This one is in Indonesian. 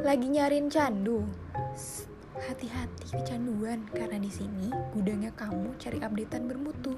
Lagi nyariin candu? Hati-hati kecanduan karena di sini gudangnya kamu cari updatean bermutu.